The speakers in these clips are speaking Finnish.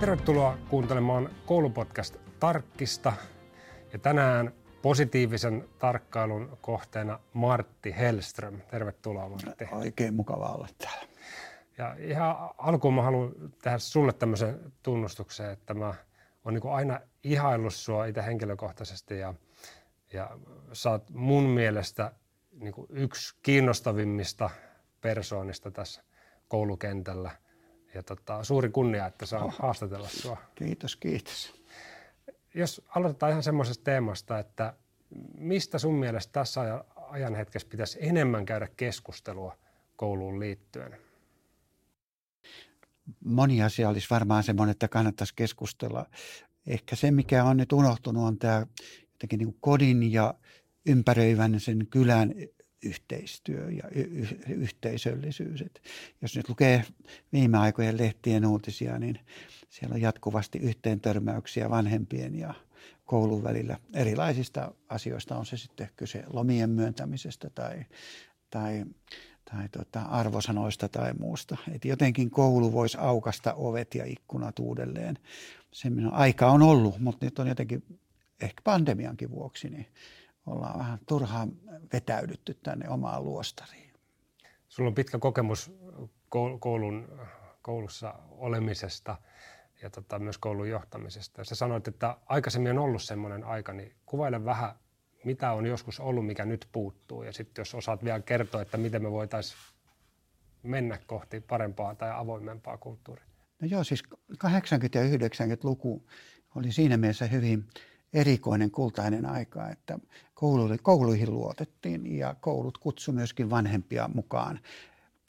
Tervetuloa kuuntelemaan koulupodcast Tarkkista. Ja tänään positiivisen tarkkailun kohteena Martti Hellström. Tervetuloa Martti. Oikein mukava olla täällä. Ja ihan alkuun mä haluan tehdä sulle tämmöisen tunnustuksen, että mä oon niin aina ihaillut sua itse henkilökohtaisesti ja, ja sä oot mun mielestä niin yksi kiinnostavimmista persoonista tässä koulukentällä. Ja tota, suuri kunnia, että saan oh. haastatella sua. Kiitos, kiitos. Jos aloitetaan ihan semmoisesta teemasta, että mistä sun mielestä tässä ajan hetkessä pitäisi enemmän käydä keskustelua kouluun liittyen? Moni asia olisi varmaan semmoinen, että kannattaisi keskustella. Ehkä se, mikä on nyt unohtunut, on tämä jotenkin niin kodin ja ympäröivän sen kylän yhteistyö ja y- yhteisöllisyys. Et jos nyt lukee viime aikojen lehtien uutisia, niin siellä on jatkuvasti yhteen törmäyksiä vanhempien ja koulun välillä erilaisista asioista, on se sitten kyse lomien myöntämisestä tai, tai, tai tota arvosanoista tai muusta. Et jotenkin koulu voisi aukasta ovet ja ikkunat uudelleen. Semmoinen aika on ollut, mutta nyt on jotenkin ehkä pandemiankin vuoksi, niin ollaan vähän turhaan vetäydytty tänne omaan luostariin. Sulla on pitkä kokemus koulun, koulussa olemisesta ja tota, myös koulun johtamisesta. Sä sanoit, että aikaisemmin on ollut semmoinen aika, niin kuvaile vähän, mitä on joskus ollut, mikä nyt puuttuu. Ja sitten jos osaat vielä kertoa, että miten me voitaisiin mennä kohti parempaa tai avoimempaa kulttuuria. No joo, siis 80- ja 90-luku oli siinä mielessä hyvin erikoinen kultainen aika, että kouluihin luotettiin ja koulut kutsu myöskin vanhempia mukaan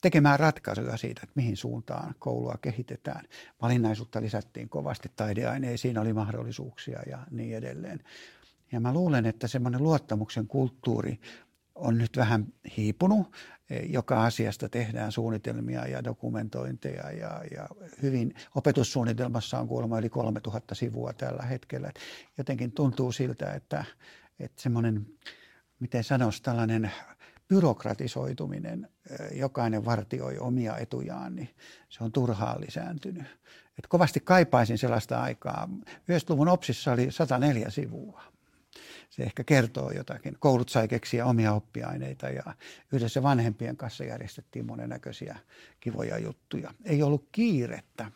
tekemään ratkaisuja siitä, että mihin suuntaan koulua kehitetään. Valinnaisuutta lisättiin kovasti, taideaineisiin oli mahdollisuuksia ja niin edelleen. Ja mä luulen, että semmoinen luottamuksen kulttuuri on nyt vähän hiipunut. Joka asiasta tehdään suunnitelmia ja dokumentointeja ja, ja hyvin opetussuunnitelmassa on kuulemma yli 3000 sivua tällä hetkellä. Jotenkin tuntuu siltä, että, että semmoinen, miten sanoisi, tällainen byrokratisoituminen, jokainen vartioi omia etujaan, niin se on turhaan lisääntynyt. Et kovasti kaipaisin sellaista aikaa. 90-luvun OPSissa oli 104 sivua se ehkä kertoo jotakin. Koulut sai keksiä omia oppiaineita ja yhdessä vanhempien kanssa järjestettiin monennäköisiä kivoja juttuja. Ei ollut kiirettä,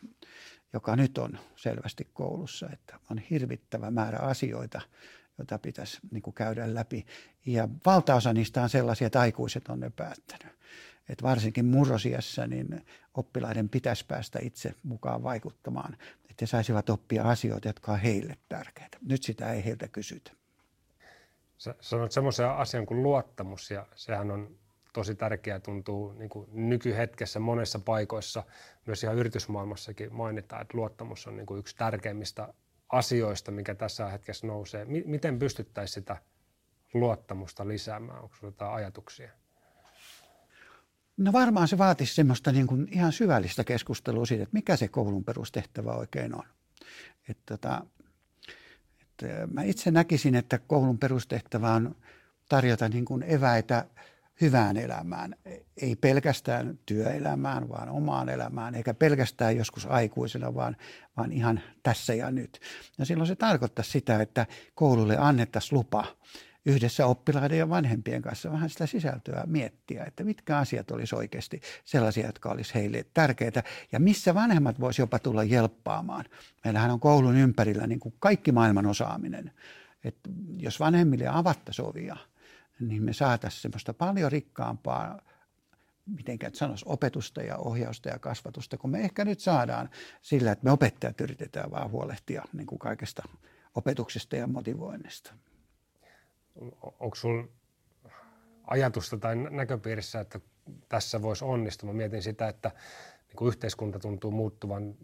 joka nyt on selvästi koulussa, että on hirvittävä määrä asioita, joita pitäisi niin kuin käydä läpi. Ja valtaosa niistä on sellaisia, että aikuiset on ne päättänyt. Että varsinkin murrosiassa niin oppilaiden pitäisi päästä itse mukaan vaikuttamaan, että he saisivat oppia asioita, jotka on heille tärkeitä. Nyt sitä ei heiltä kysytä. Sä sanoit semmoisen asian kuin luottamus ja sehän on tosi tärkeää, tuntuu niin kuin nykyhetkessä monessa paikoissa, myös ihan yritysmaailmassakin mainitaan, että luottamus on niin kuin yksi tärkeimmistä asioista, mikä tässä hetkessä nousee. Miten pystyttäisiin sitä luottamusta lisäämään? Onko sinulla jotain ajatuksia? No varmaan se vaatisi semmoista niin kuin ihan syvällistä keskustelua siitä, että mikä se koulun perustehtävä oikein on. Että tota, mä itse näkisin, että koulun perustehtävä on tarjota niin kuin eväitä hyvään elämään. Ei pelkästään työelämään, vaan omaan elämään, eikä pelkästään joskus aikuisena, vaan, vaan ihan tässä ja nyt. Ja silloin se tarkoittaa sitä, että koululle annettaisiin lupa yhdessä oppilaiden ja vanhempien kanssa vähän sitä sisältöä miettiä, että mitkä asiat olisi oikeasti sellaisia, jotka olisi heille tärkeitä ja missä vanhemmat voisi jopa tulla jelppaamaan. Meillähän on koulun ympärillä niin kuin kaikki maailman osaaminen. Että jos vanhemmille avattaisiin ovia, niin me saataisiin semmoista paljon rikkaampaa mitenkä sanoisi, opetusta ja ohjausta ja kasvatusta, kun me ehkä nyt saadaan sillä, että me opettajat yritetään vaan huolehtia niin kuin kaikesta opetuksesta ja motivoinnista onko sinulla ajatusta tai näköpiirissä, että tässä voisi onnistua? Mä mietin sitä, että niin kuin yhteiskunta tuntuu muuttuvan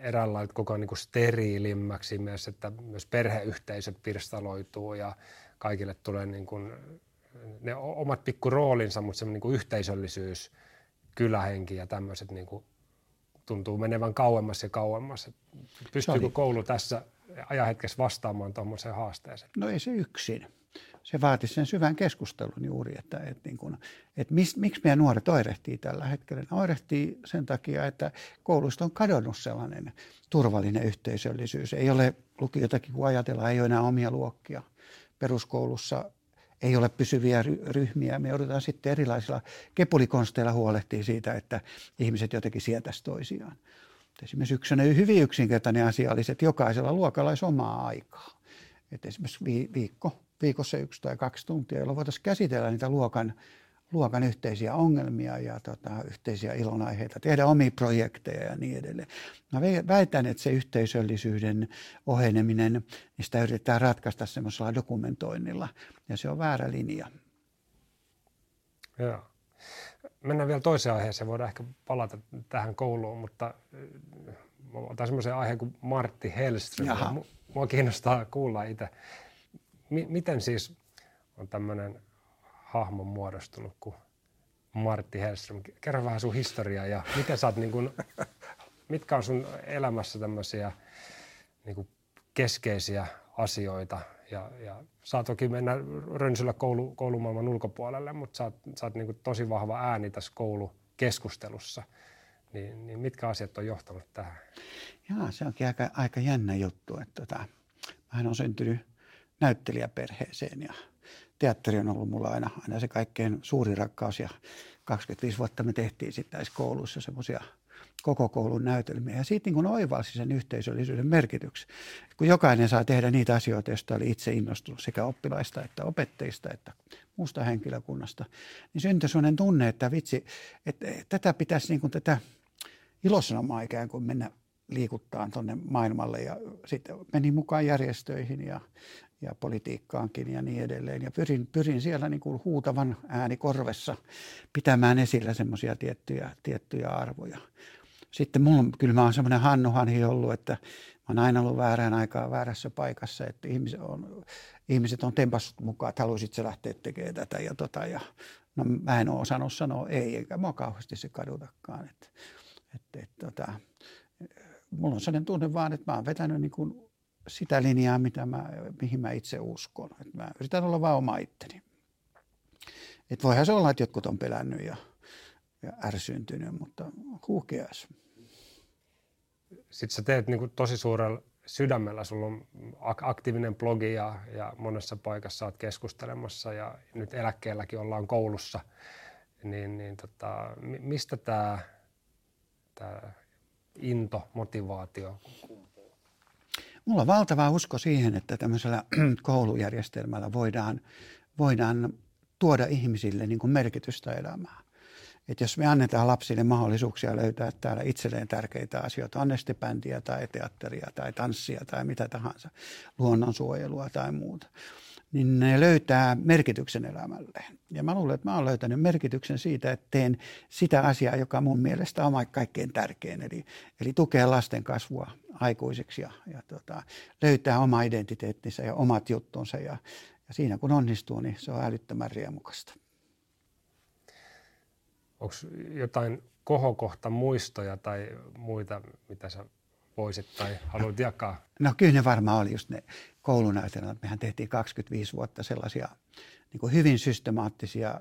eräänlailla koko niin kuin steriilimmäksi myös, että myös perheyhteisöt pirstaloituu ja kaikille tulee niin kuin ne omat pikku roolinsa, mutta se niin kuin yhteisöllisyys, kylähenki ja tämmöiset niin kuin tuntuu menevän kauemmas ja kauemmas. Pystyykö koulu tässä ajanhetkessä vastaamaan tuommoiseen haasteeseen? No ei se yksin. Se vaatisi sen syvän keskustelun juuri, että, että, niin kuin, että mis, miksi meidän nuoret oirehtii tällä hetkellä. Ne oirehtii sen takia, että koulusta on kadonnut sellainen turvallinen yhteisöllisyys. Ei ole lukiotakin, kun ajatellaan, ei ole enää omia luokkia. Peruskoulussa ei ole pysyviä ryhmiä. Me joudutaan sitten erilaisilla kepulikonsteilla huolehtia siitä, että ihmiset jotenkin sietäisi toisiaan. Esimerkiksi yksi hyvin yksinkertainen asia olisi, että jokaisella luokalla olisi omaa aikaa. Että esimerkiksi viikko, viikossa yksi tai kaksi tuntia, jolloin voitaisiin käsitellä niitä luokan, luokan yhteisiä ongelmia ja tota, yhteisiä ilonaiheita, tehdä omia projekteja ja niin edelleen. Mä väitän, että se yhteisöllisyyden oheneminen, niin sitä yritetään ratkaista semmoisella dokumentoinnilla ja se on väärä linja. Joo. Mennään vielä toiseen aiheeseen, voidaan ehkä palata tähän kouluun, mutta äh, otan semmoisen aiheen kuin Martti Hellström. Jaha. Mua kiinnostaa kuulla itse. M- miten siis on tämmöinen hahmo muodostunut kuin Martti Hellström? Kerro vähän sun historiaa ja miten sä oot niin kun, mitkä on sun elämässä tämmöisiä niin keskeisiä asioita ja, ja saa toki mennä rönsyllä koulu, koulumaailman ulkopuolelle, mutta sä oot, sä oot niin tosi vahva ääni tässä koulukeskustelussa. Niin, niin mitkä asiat on johtanut tähän? Jaa, se onkin aika, aika jännä juttu. Että tota, mähän on syntynyt näyttelijäperheeseen ja teatteri on ollut mulla aina, aina se kaikkein suuri rakkaus ja 25 vuotta me tehtiin sitten näissä kouluissa semmoisia koko koulun näytelmiä. Ja siitä niin kuin oivalsi sen yhteisöllisyyden merkityksen. Kun jokainen saa tehdä niitä asioita, joista oli itse innostunut sekä oppilaista että opettajista että muusta henkilökunnasta, niin syntyi sellainen tunne, että vitsi, että tätä pitäisi niin kuin tätä ilosanomaa ikään kuin mennä liikuttaa tuonne maailmalle ja sitten menin mukaan järjestöihin ja, ja politiikkaankin ja niin edelleen. Ja pyrin, pyrin siellä niin kuin huutavan ääni korvessa pitämään esillä semmoisia tiettyjä, tiettyjä arvoja. Sitten mulla, kyllä mä oon semmoinen Hannu Hanhi ollut, että mä oon aina ollut väärään aikaan väärässä paikassa, että ihmiset on, ihmiset on tempassut mukaan, että haluaisit sä lähteä tekemään tätä ja tota. Ja, no mä en ole osannut sanoa ei, eikä mua kauheasti se kadutakaan. Että, että, että, tota, mulla on sellainen tunne vaan, että mä oon vetänyt niin kuin sitä linjaa, mitä mä, mihin mä itse uskon. Että mä yritän olla vaan oma itteni. Että voihan se olla, että jotkut on pelännyt ja, ja ärsyntynyt, mutta cares? Sitten sä teet niin tosi suurella sydämellä, sulla on aktiivinen blogi ja, ja monessa paikassa olet keskustelemassa ja nyt eläkkeelläkin ollaan koulussa. Niin, niin tota, mistä tämä into, motivaatio Mulla on valtava usko siihen, että tämmöisellä koulujärjestelmällä voidaan, voidaan tuoda ihmisille niin kuin merkitystä elämään. Et jos me annetaan lapsille mahdollisuuksia löytää täällä itselleen tärkeitä asioita, on ne tai teatteria tai tanssia tai mitä tahansa, luonnonsuojelua tai muuta, niin ne löytää merkityksen elämälleen. Ja mä luulen, että mä oon löytänyt merkityksen siitä, että teen sitä asiaa, joka mun mielestä on kaikkein tärkein, eli, eli tukea lasten kasvua aikuiseksi ja, ja tota, löytää oma identiteettinsä ja omat juttunsa. Ja, ja siinä kun onnistuu, niin se on älyttömän riemukasta. Onko jotain kohokohta muistoja tai muita, mitä sä voisit tai haluat jakaa? No kyllä ne varmaan oli just ne koulunäytelmät. Mehän tehtiin 25 vuotta sellaisia niin kuin hyvin systemaattisia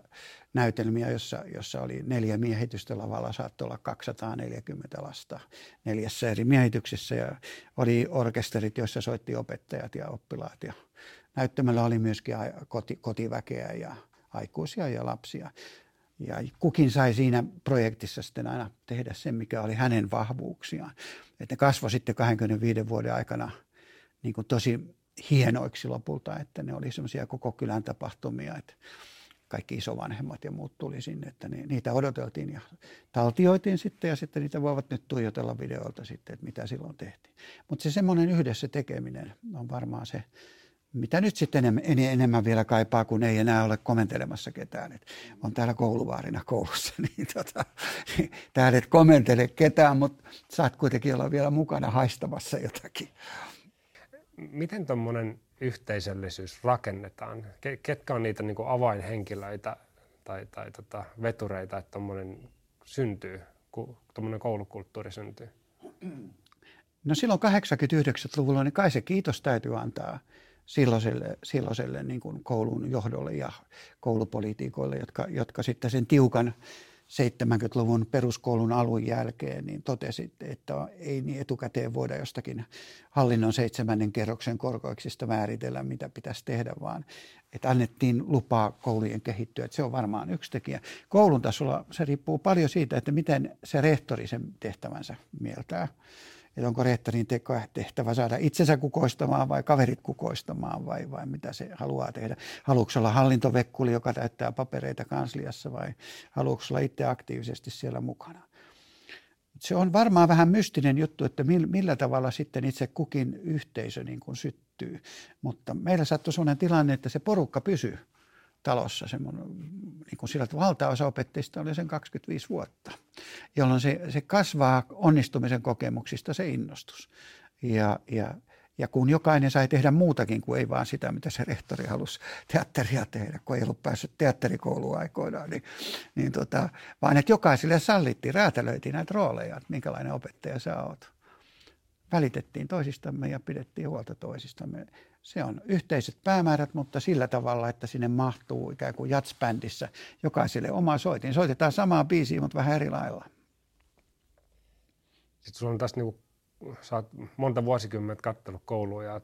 näytelmiä, jossa, jossa oli neljä miehitystä lavalla, saattoi olla 240 lasta neljässä eri miehityksessä ja oli orkesterit, joissa soitti opettajat ja oppilaat ja näyttämällä oli myöskin koti, kotiväkeä ja aikuisia ja lapsia. Ja kukin sai siinä projektissa sitten aina tehdä sen, mikä oli hänen vahvuuksiaan. Että ne kasvoi sitten 25 vuoden aikana niin kuin tosi hienoiksi lopulta, että ne oli semmoisia koko kylän tapahtumia, että kaikki isovanhemmat ja muut tuli sinne, että niitä odoteltiin ja taltioitiin sitten ja sitten niitä voivat nyt tuijotella videolta sitten, että mitä silloin tehtiin. Mutta se semmoinen yhdessä tekeminen on varmaan se, mitä nyt sitten enemmän, enemmän vielä kaipaa, kun ei enää ole komentelemassa ketään. Et on täällä kouluvaarina koulussa, niin tota, täällä et komentele ketään, mutta saat kuitenkin olla vielä mukana haistamassa jotakin. Miten tuommoinen yhteisöllisyys rakennetaan? Ketkä on niitä niin kuin avainhenkilöitä tai, tai tota, vetureita, että tuommoinen syntyy, kun tuommoinen koulukulttuuri syntyy? No silloin 89-luvulla niin kai se kiitos täytyy antaa silloiselle, silloiselle niin kuin koulun johdolle ja koulupolitiikoille, jotka, jotka sitten sen tiukan 70-luvun peruskoulun alun jälkeen, niin totesi, että ei niin etukäteen voida jostakin hallinnon seitsemännen kerroksen korkoiksista määritellä, mitä pitäisi tehdä, vaan että annettiin lupaa koulujen kehittyä. Että se on varmaan yksi tekijä. Koulun tasolla se riippuu paljon siitä, että miten se rehtori sen tehtävänsä mieltää että onko rehtorin tehtävä saada itsensä kukoistamaan vai kaverit kukoistamaan vai, vai mitä se haluaa tehdä. Haluatko olla hallintovekkuli, joka täyttää papereita kansliassa vai haluatko olla itse aktiivisesti siellä mukana. Se on varmaan vähän mystinen juttu, että millä tavalla sitten itse kukin yhteisö niin kuin syttyy. Mutta meillä sattui sellainen tilanne, että se porukka pysyy talossa semmoinen, niin kuin sillä, että valtaosa opettajista oli sen 25 vuotta, jolloin se, se kasvaa onnistumisen kokemuksista se innostus. Ja, ja, ja kun jokainen sai tehdä muutakin kuin ei vaan sitä, mitä se rehtori halusi teatteria tehdä, kun ei ollut päässyt teatterikouluaikoinaan, niin, niin tota, vaan että jokaiselle sallittiin, räätälöitiin näitä rooleja, että minkälainen opettaja sä oot. Välitettiin toisistamme ja pidettiin huolta toisistamme se on yhteiset päämäärät, mutta sillä tavalla, että sinne mahtuu ikään kuin jatsbändissä jokaiselle oma soitin. Soitetaan samaa biisiä, mutta vähän eri lailla. Sitten sulla on tässä niin kuin, sä oot monta vuosikymmentä kattanut koulua ja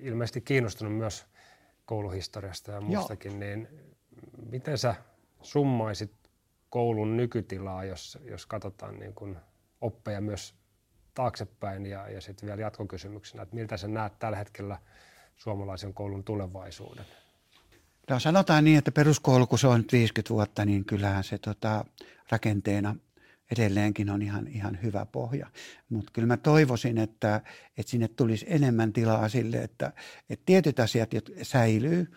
ilmeisesti kiinnostunut myös kouluhistoriasta ja muustakin, Joo. niin miten sä summaisit koulun nykytilaa, jos, jos katsotaan niin kuin oppeja myös taaksepäin ja, ja sitten vielä jatkokysymyksenä, että miltä sä näet tällä hetkellä – suomalaisen koulun tulevaisuuden? No sanotaan niin, että peruskoulu, kun se on nyt 50 vuotta, niin kyllähän se tota, rakenteena edelleenkin on ihan, ihan hyvä pohja. Mutta kyllä mä toivoisin, että, että sinne tulisi enemmän tilaa sille, että, että tietyt asiat säilyy,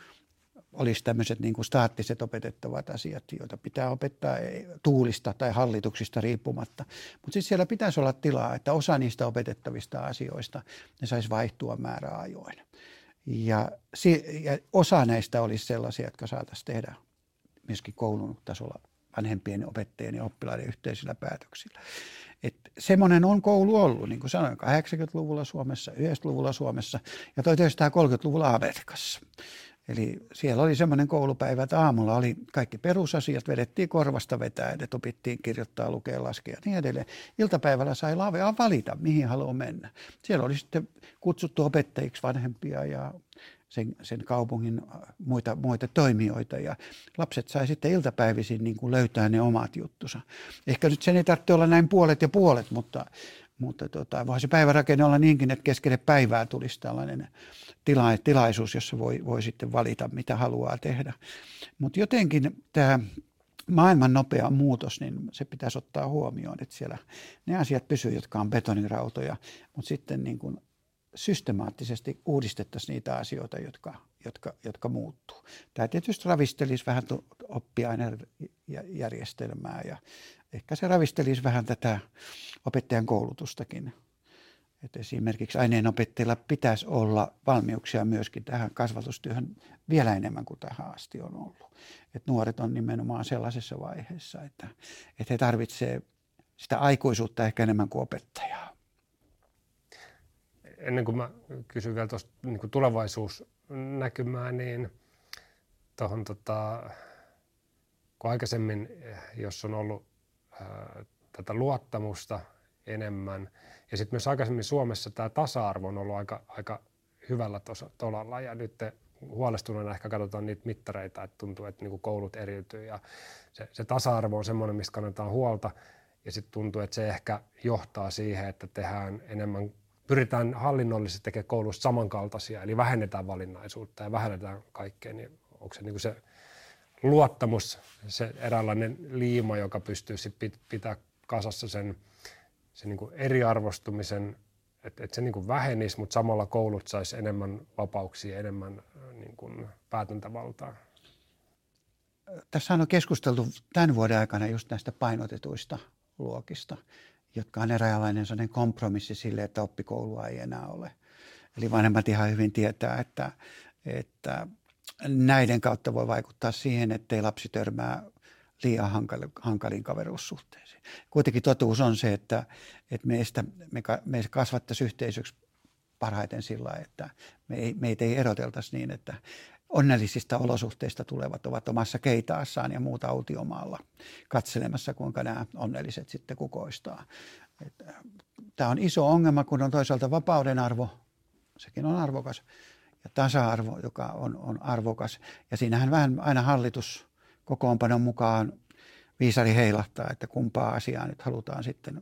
olisi tämmöiset niin kuin staattiset opetettavat asiat, joita pitää opettaa tuulista tai hallituksista riippumatta. Mutta sitten siellä pitäisi olla tilaa, että osa niistä opetettavista asioista ne saisi vaihtua määräajoin. Ja, ja osa näistä olisi sellaisia, jotka saataisiin tehdä myöskin koulun tasolla vanhempien opettajien ja oppilaiden yhteisillä päätöksillä. Et semmoinen on koulu ollut, niin kuin sanoin, 80-luvulla Suomessa, 90-luvulla Suomessa ja 1930-luvulla Amerikassa. Eli siellä oli semmoinen koulupäivä, että aamulla oli kaikki perusasiat, vedettiin korvasta vetää, että opittiin kirjoittaa, lukea, laskea ja niin edelleen. Iltapäivällä sai lavea valita, mihin haluaa mennä. Siellä oli sitten kutsuttu opettajiksi vanhempia ja sen, sen kaupungin muita, muita toimijoita ja lapset sai sitten iltapäivisin niin kuin löytää ne omat juttusa. Ehkä nyt sen ei tarvitse olla näin puolet ja puolet, mutta, mutta tota, voisi päivärakenne olla niinkin, että keskelle päivää tulisi tällainen tila, tilaisuus, jossa voi, voi sitten valita, mitä haluaa tehdä. Mutta jotenkin tämä maailman nopea muutos, niin se pitäisi ottaa huomioon, että siellä ne asiat pysyvät, jotka on betonirautoja, mutta sitten niin kuin systemaattisesti uudistettaisiin niitä asioita, jotka, jotka, jotka muuttuu. Tämä tietysti ravistelisi vähän oppiainejärjestelmää ja ehkä se ravistelisi vähän tätä opettajan koulutustakin. Että esimerkiksi aineenopettajilla pitäisi olla valmiuksia myöskin tähän kasvatustyöhön vielä enemmän kuin tähän asti on ollut. Että nuoret on nimenomaan sellaisessa vaiheessa, että, että he tarvitsevat sitä aikuisuutta ehkä enemmän kuin opettajaa. Ennen kuin mä kysyn vielä tuosta niin tulevaisuusnäkymää, niin tuohon tota, kun aikaisemmin, jos on ollut tätä luottamusta enemmän – ja sitten myös aikaisemmin Suomessa tämä tasa-arvo on ollut aika, aika hyvällä tolalla. Ja nyt huolestuneena ehkä katsotaan niitä mittareita, että tuntuu, että niin koulut eriytyy. Ja se, se tasa-arvo on semmoinen, mistä kannetaan huolta. Ja sitten tuntuu, että se ehkä johtaa siihen, että tehdään enemmän, pyritään hallinnollisesti tekemään koulusta samankaltaisia, eli vähennetään valinnaisuutta ja vähennetään kaikkea, niin onko se niin se luottamus, se eräänlainen liima, joka pystyy pitää kasassa sen – se niin kuin eriarvostumisen, että, että se niin kuin vähenisi, mutta samalla koulut saisi enemmän vapauksia, enemmän niin kuin päätäntävaltaa. Tässä on keskusteltu tämän vuoden aikana just näistä painotetuista luokista, jotka on eräänlainen sellainen kompromissi sille, että oppikoulua ei enää ole. Eli vanhemmat ihan hyvin tietää, että, että näiden kautta voi vaikuttaa siihen, ettei lapsi törmää liian hankaliin Kuitenkin totuus on se, että, että meistä, me, me kasvattaisiin yhteisöksi parhaiten sillä, että me ei, meitä ei eroteltaisi niin, että onnellisista olosuhteista tulevat ovat omassa keitaassaan ja muuta autiomaalla katselemassa, kuinka nämä onnelliset sitten kukoistaa. Tämä on iso ongelma, kun on toisaalta vapauden arvo, sekin on arvokas, ja tasa-arvo, joka on, on arvokas. Ja siinähän vähän aina hallitus kokoonpanon mukaan viisari heilahtaa, että kumpaa asiaa nyt halutaan sitten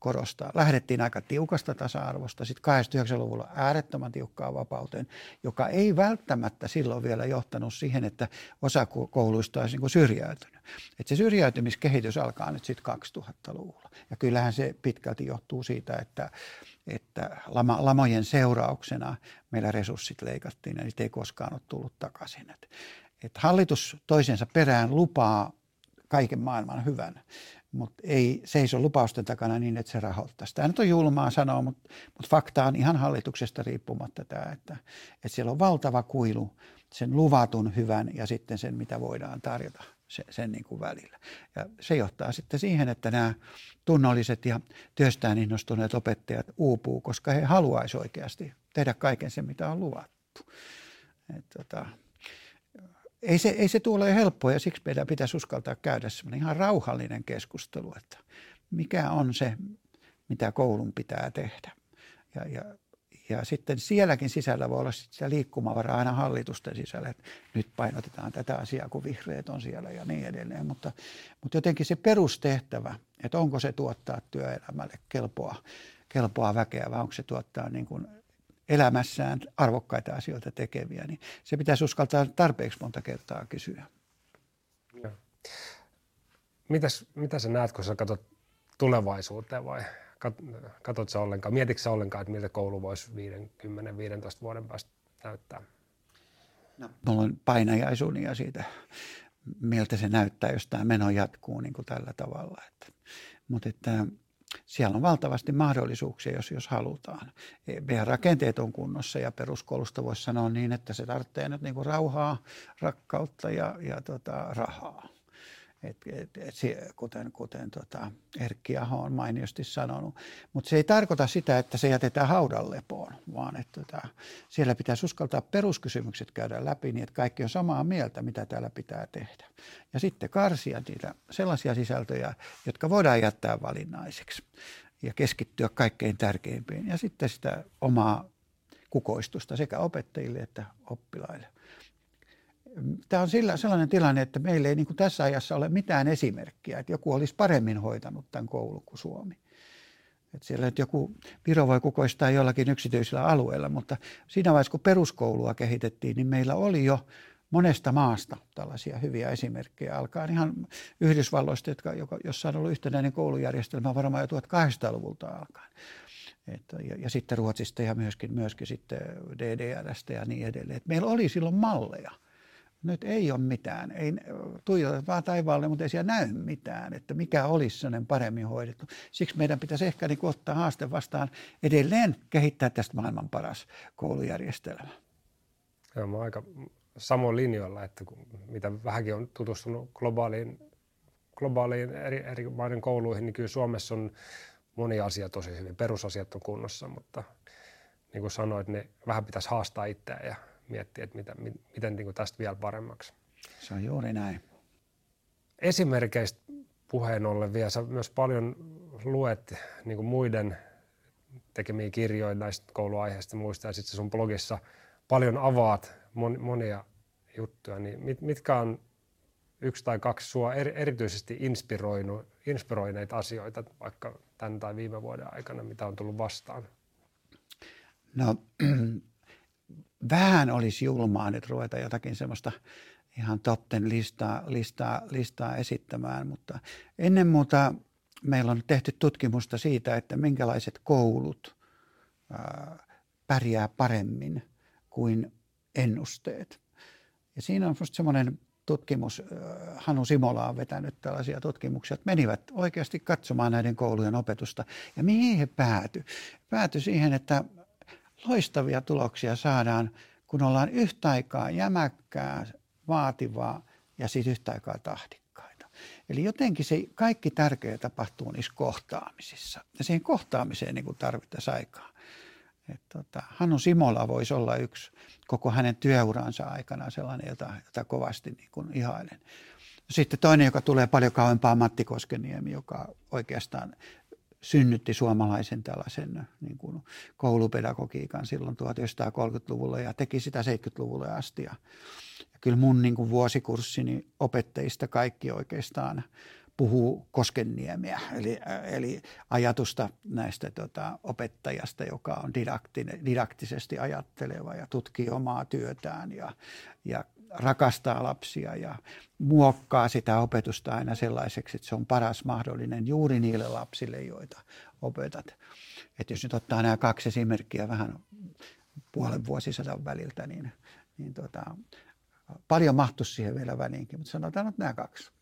korostaa. Lähdettiin aika tiukasta tasa-arvosta, sitten 89-luvulla äärettömän tiukkaa vapauteen, joka ei välttämättä silloin vielä johtanut siihen, että osa kouluista olisi niin syrjäytynyt. Et se syrjäytymiskehitys alkaa nyt sitten 2000-luvulla. Ja kyllähän se pitkälti johtuu siitä, että, että lama, lamojen seurauksena meillä resurssit leikattiin ja niitä ei koskaan ole tullut takaisin. Et, et hallitus toisensa perään lupaa kaiken maailman hyvän, mutta ei seiso lupausten takana niin, että se rahoittaisi. Tämä nyt on julmaa sanoa, mutta, mutta fakta on ihan hallituksesta riippumatta tämä, että, että siellä on valtava kuilu sen luvatun hyvän ja sitten sen, mitä voidaan tarjota sen, sen niin kuin välillä. Ja se johtaa sitten siihen, että nämä tunnolliset ja työstään innostuneet opettajat uupuu, koska he haluaisivat oikeasti tehdä kaiken sen, mitä on luvattu. Et, tota, ei se, ei se tule helppoa ja siksi meidän pitäisi uskaltaa käydä semmoinen ihan rauhallinen keskustelu, että mikä on se, mitä koulun pitää tehdä. Ja, ja, ja sitten sielläkin sisällä voi olla sitä liikkumavaraa aina hallitusten sisällä, että nyt painotetaan tätä asiaa, kun vihreät on siellä ja niin edelleen. Mutta, mutta jotenkin se perustehtävä, että onko se tuottaa työelämälle kelpoa, kelpoa väkeä vai onko se tuottaa niin kuin elämässään arvokkaita asioita tekeviä, niin se pitäisi uskaltaa tarpeeksi monta kertaa kysyä. Mitäs, mitä sä näet, kun sä katsot tulevaisuuteen vai katsot sä ollenkaan, mietitkö ollenkaan, että miltä koulu voisi 50-15 vuoden päästä näyttää? No, mulla on painajaisuunia siitä, miltä se näyttää, jos tämä meno jatkuu niin kuin tällä tavalla. Että, mutta että siellä on valtavasti mahdollisuuksia, jos, jos halutaan. Meidän rakenteet on kunnossa ja peruskoulusta voisi sanoa niin, että se tarvitsee nyt niin kuin rauhaa, rakkautta ja, ja tota, rahaa. Et, et, et, kuten kuten tota Erkki Aho on mainiosti sanonut. Mutta se ei tarkoita sitä, että se jätetään haudan lepoon, vaan että tota, siellä pitäisi uskaltaa peruskysymykset käydä läpi niin, että kaikki on samaa mieltä, mitä täällä pitää tehdä. Ja sitten karsia niitä sellaisia sisältöjä, jotka voidaan jättää valinnaiseksi ja keskittyä kaikkein tärkeimpiin. Ja sitten sitä omaa kukoistusta sekä opettajille että oppilaille tämä on sellainen tilanne, että meillä ei niin kuin tässä ajassa ole mitään esimerkkiä, että joku olisi paremmin hoitanut tämän koulun kuin Suomi. Että siellä että joku Viro voi kukoistaa jollakin yksityisellä alueella, mutta siinä vaiheessa kun peruskoulua kehitettiin, niin meillä oli jo monesta maasta tällaisia hyviä esimerkkejä alkaen ihan Yhdysvalloista, jotka, jossa on ollut yhtenäinen koulujärjestelmä varmaan jo 1800-luvulta alkaen. Että, ja, ja, sitten Ruotsista ja myöskin, myöskin sitten DDRstä ja niin edelleen. Et meillä oli silloin malleja – nyt ei ole mitään. Ei, tuijota vaan taivaalle, mutta ei siellä näy mitään, että mikä olisi sellainen paremmin hoidettu. Siksi meidän pitäisi ehkä niin ottaa haaste vastaan edelleen kehittää tästä maailman paras koulujärjestelmä. Joo, mä aika samoin linjoilla, että kun, mitä vähänkin on tutustunut globaaliin, globaaliin eri, eri maiden kouluihin, niin kyllä Suomessa on moni asia tosi hyvin. Perusasiat on kunnossa, mutta niin kuin sanoit, niin vähän pitäisi haastaa itseään ja miettiä, että mitä, miten niin kuin tästä vielä paremmaksi. Se on juuri näin. Esimerkkeistä puheen ollen vielä, sä myös paljon luet niin kuin muiden tekemiä kirjoja näistä kouluaiheista muista ja sitten sun blogissa paljon avaat mon, monia juttuja, niin mit, mitkä on yksi tai kaksi sua er, erityisesti inspiroinut, inspiroineita asioita vaikka tämän tai viime vuoden aikana, mitä on tullut vastaan? No vähän olisi julmaa nyt ruveta jotakin semmoista ihan top ten listaa, listaa, listaa esittämään, mutta ennen muuta meillä on tehty tutkimusta siitä, että minkälaiset koulut ää, pärjää paremmin kuin ennusteet. Ja siinä on semmoinen tutkimus, Hanu Simola on vetänyt tällaisia tutkimuksia, että menivät oikeasti katsomaan näiden koulujen opetusta. Ja mihin he pääty? Pääty siihen, että loistavia tuloksia saadaan, kun ollaan yhtä aikaa jämäkkää, vaativaa ja sitten yhtä aikaa tahdikkaita. Eli jotenkin se kaikki tärkeä tapahtuu niissä kohtaamisissa. Ja siihen kohtaamiseen niin tarvittaisiin aikaa. Et tota, Hannu Simola voisi olla yksi koko hänen työuransa aikana sellainen, jota, jota kovasti niin kuin ihailen. Sitten toinen, joka tulee paljon kauempaa, Matti Koskeniemi, joka oikeastaan synnytti suomalaisen tällaisen niin kuin koulupedagogiikan silloin 1930-luvulla ja teki sitä 70-luvulle asti. Ja, kyllä mun niin kuin vuosikurssini opettajista kaikki oikeastaan puhuu Koskenniemeä, eli, eli ajatusta näistä tota, opettajasta, joka on didaktisesti ajatteleva ja tutkii omaa työtään ja, ja rakastaa lapsia ja muokkaa sitä opetusta aina sellaiseksi, että se on paras mahdollinen juuri niille lapsille, joita opetat. Et jos nyt ottaa nämä kaksi esimerkkiä vähän puolen vuosisadan väliltä, niin, niin tota, paljon mahtuisi siihen vielä väliinkin, mutta sanotaan nyt nämä kaksi.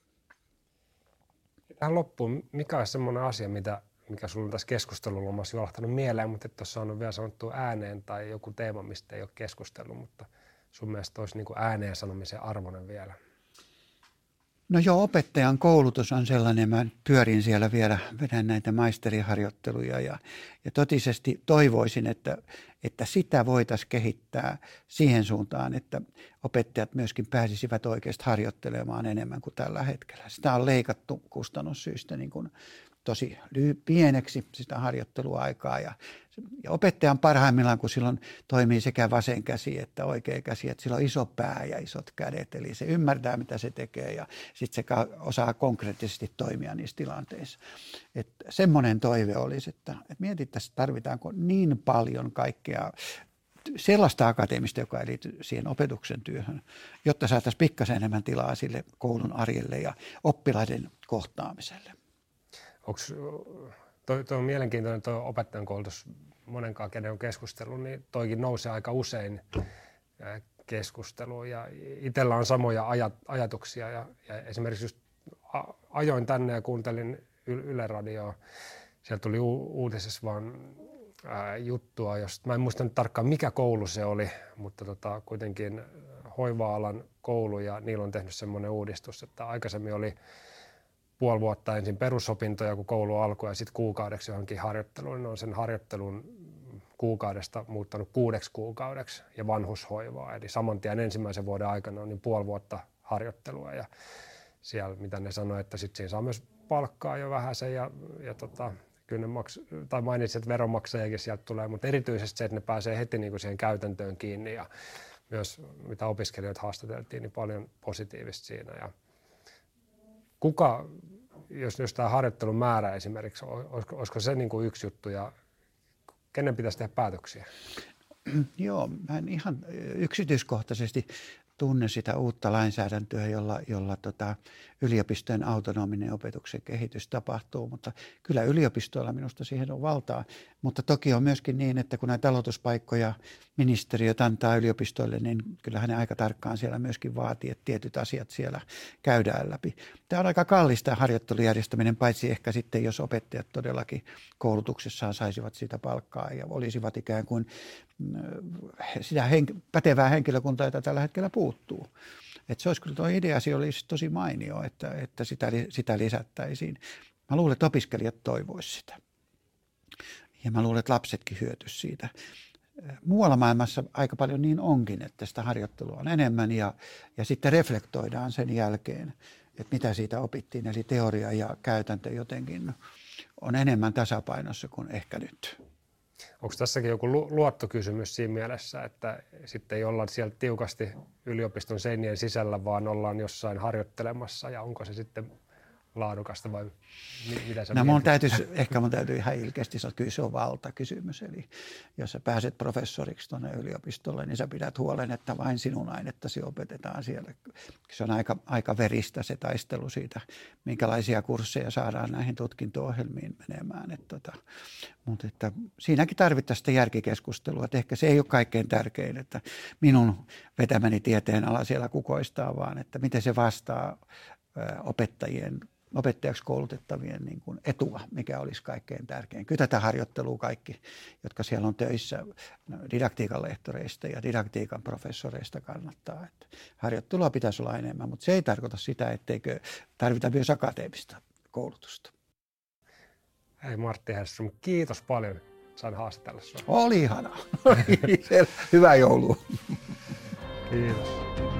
Tähän loppuun, mikä on semmoinen asia, mitä, mikä sinulla tässä keskustelulomassa johtanut mieleen, mutta et ole saanut vielä sanottua ääneen tai joku teema, mistä ei ole keskustellut, mutta sun mielestä olisi niin kuin ääneen sanomisen arvoinen vielä? No joo, opettajan koulutus on sellainen, mä pyörin siellä vielä, vedän näitä maisteriharjoitteluja ja, ja totisesti toivoisin, että, että sitä voitaisiin kehittää siihen suuntaan, että opettajat myöskin pääsisivät oikeasti harjoittelemaan enemmän kuin tällä hetkellä. Sitä on leikattu kustannussyistä niin kuin tosi pieneksi sitä harjoitteluaikaa ja, ja opettajan parhaimmillaan, kun silloin toimii sekä vasen käsi että oikea käsi, että sillä on iso pää ja isot kädet, eli se ymmärtää, mitä se tekee ja sitten se osaa konkreettisesti toimia niissä tilanteissa. Että semmoinen toive olisi, että, että mietittäisiin, tarvitaanko niin paljon kaikkea sellaista akateemista, joka ei liity siihen opetuksen työhön, jotta saataisiin pikkasen enemmän tilaa sille koulun arjelle ja oppilaiden kohtaamiselle. Onks, toi, toi on mielenkiintoinen tuo opettajan koulutus, monenkaan kenen on keskustellut, niin toikin nousee aika usein keskusteluun. Ja itsellä on samoja ajat, ajatuksia ja, ja esimerkiksi just ajoin tänne ja kuuntelin Yle Radioa. Sieltä tuli u- uutisessa vaan ää, juttua, jos, mä en muista nyt tarkkaan mikä koulu se oli, mutta tota, kuitenkin hoiva-alan koulu ja niillä on tehnyt semmoinen uudistus, että aikaisemmin oli puoli vuotta ensin perusopintoja, kun koulu alkoi ja sitten kuukaudeksi johonkin harjoitteluun. Niin on sen harjoittelun kuukaudesta muuttanut kuudeksi kuukaudeksi ja vanhushoivaa. Eli saman tien ensimmäisen vuoden aikana on niin puoli vuotta harjoittelua ja siellä, mitä ne sanoi, että sitten siinä saa myös palkkaa jo vähän se ja, ja tota, kyllä ne maks- tai mainitsit, että veronmaksajakin sieltä tulee, mutta erityisesti se, että ne pääsee heti niin kuin siihen käytäntöön kiinni ja myös mitä opiskelijoita haastateltiin, niin paljon positiivista siinä. Ja kuka, jos, jos tämä harjoittelun määrä esimerkiksi, olisiko, olisiko se niin kuin yksi juttu ja kenen pitäisi tehdä päätöksiä? Joo, mä en ihan yksityiskohtaisesti tunne sitä uutta lainsäädäntöä, jolla, jolla tota, yliopistojen autonominen opetuksen kehitys tapahtuu, mutta kyllä yliopistoilla minusta siihen on valtaa. Mutta toki on myöskin niin, että kun näitä aloituspaikkoja ministeriöt antaa yliopistoille, niin kyllähän ne aika tarkkaan siellä myöskin vaatii, että tietyt asiat siellä käydään läpi. Tämä on aika kallista harjoittelujärjestäminen, paitsi ehkä sitten, jos opettajat todellakin koulutuksessaan saisivat sitä palkkaa ja olisivat ikään kuin sitä hen- pätevää henkilökuntaa, jota tällä hetkellä puuttuu. Että se olisi kyllä tuo ideasi olisi tosi mainio, että, että sitä, sitä lisättäisiin. Mä luulen, että opiskelijat toivoisivat sitä. Ja mä luulen, että lapsetkin hyötyisivät siitä. Muualla maailmassa aika paljon niin onkin, että sitä harjoittelua on enemmän ja, ja sitten reflektoidaan sen jälkeen, että mitä siitä opittiin. Eli teoria ja käytäntö jotenkin on enemmän tasapainossa kuin ehkä nyt. Onko tässäkin joku luottokysymys siinä mielessä, että sitten ei olla siellä tiukasti yliopiston seinien sisällä, vaan ollaan jossain harjoittelemassa ja onko se sitten laadukasta vai mitä se no, mun täytyisi, ehkä mun täytyy ihan ilkeästi sanoa, että kyllä se on valtakysymys. Eli jos sä pääset professoriksi tuonne yliopistolle, niin sä pidät huolen, että vain sinun ainettasi opetetaan siellä. Se on aika, aika veristä se taistelu siitä, minkälaisia kursseja saadaan näihin tutkinto-ohjelmiin menemään. Että tota, mutta että siinäkin tarvittaisiin sitä järkikeskustelua, että ehkä se ei ole kaikkein tärkein, että minun vetämäni tieteen ala siellä kukoistaa, vaan että miten se vastaa opettajien opettajaksi koulutettavien niin kuin etua, mikä olisi kaikkein tärkein. Kyllä tätä harjoittelua kaikki, jotka siellä on töissä didaktiikan lehtoreista ja didaktiikan professoreista kannattaa. Että harjoittelua pitäisi olla enemmän, mutta se ei tarkoita sitä, etteikö tarvita myös akateemista koulutusta. Hei Martti Herström, kiitos paljon sain haastatella sinua. Oli ihanaa. Hyvää joulua. Kiitos.